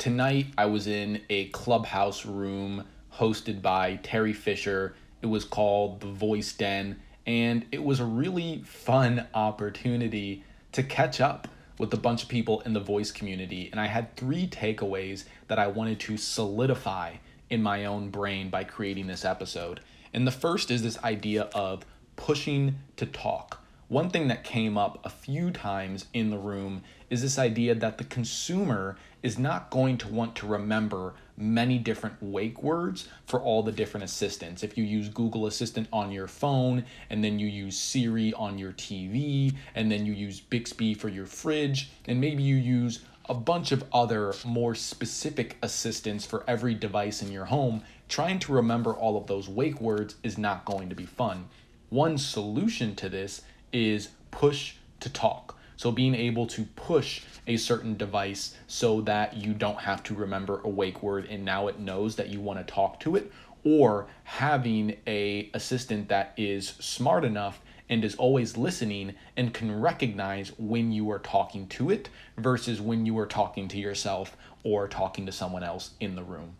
tonight I was in a clubhouse room hosted by Teri Fisher. It was called The Voice Den, and it was a really fun opportunity to catch up with a bunch of people in the voice community. And I had three takeaways that I wanted to solidify in my own brain by creating this episode. And the first is this idea of pushing to talk. One thing that came up a few times in the room is this idea that the consumer is not going to want to remember many different wake words for all the different assistants. If you use Google Assistant on your phone, and then you use Siri on your TV, and then you use Bixby for your fridge, and maybe you use a bunch of other more specific assistants for every device in your home, trying to remember all of those wake words is not going to be fun. One solution to this is push to talk. So being able to push a certain device so that you don't have to remember a wake word and now it knows that you want to talk to it or having a assistant that is smart enough and is always listening and can recognize when you are talking to it versus when you are talking to yourself or talking to someone else in the room.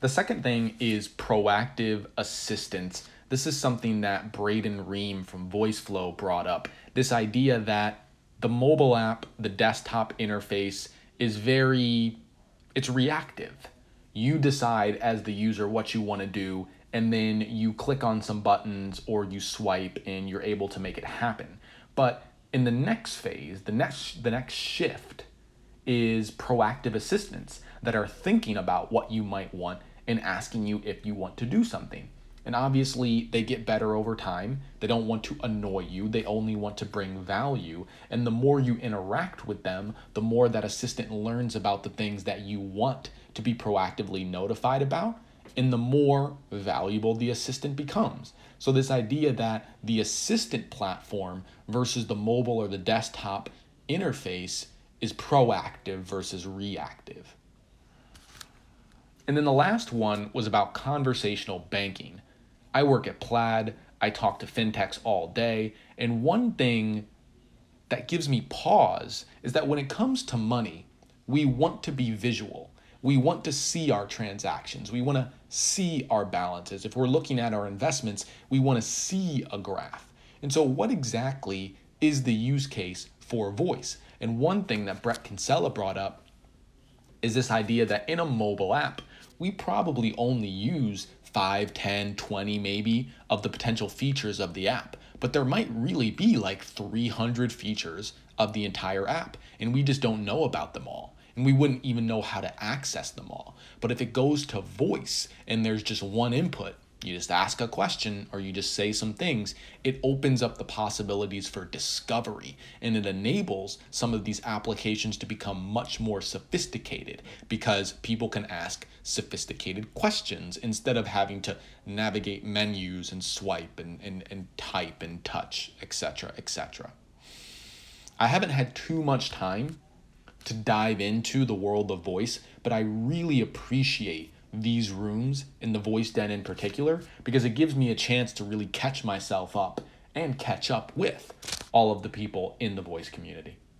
The second thing is proactive assistance. This is something that Braden Ream from VoiceFlow brought up. This idea that the mobile app, the desktop interface is very it's reactive. You decide as the user what you want to do and then you click on some buttons or you swipe and you're able to make it happen. But in the next phase, the next the next shift is proactive assistants that are thinking about what you might want and asking you if you want to do something. And obviously, they get better over time. They don't want to annoy you, they only want to bring value. And the more you interact with them, the more that assistant learns about the things that you want to be proactively notified about, and the more valuable the assistant becomes. So, this idea that the assistant platform versus the mobile or the desktop interface is proactive versus reactive. And then the last one was about conversational banking. I work at Plaid, I talk to fintechs all day, and one thing that gives me pause is that when it comes to money, we want to be visual. We want to see our transactions. We want to see our balances. If we're looking at our investments, we want to see a graph. And so, what exactly is the use case for voice? And one thing that Brett Kinsella brought up is this idea that in a mobile app, we probably only use 5, 10, 20 maybe of the potential features of the app. But there might really be like 300 features of the entire app, and we just don't know about them all. And we wouldn't even know how to access them all. But if it goes to voice and there's just one input, you just ask a question or you just say some things, it opens up the possibilities for discovery and it enables some of these applications to become much more sophisticated because people can ask sophisticated questions instead of having to navigate menus and swipe and, and, and type and touch, etc. etc. I haven't had too much time to dive into the world of voice, but I really appreciate these rooms in the voice den in particular because it gives me a chance to really catch myself up and catch up with all of the people in the voice community.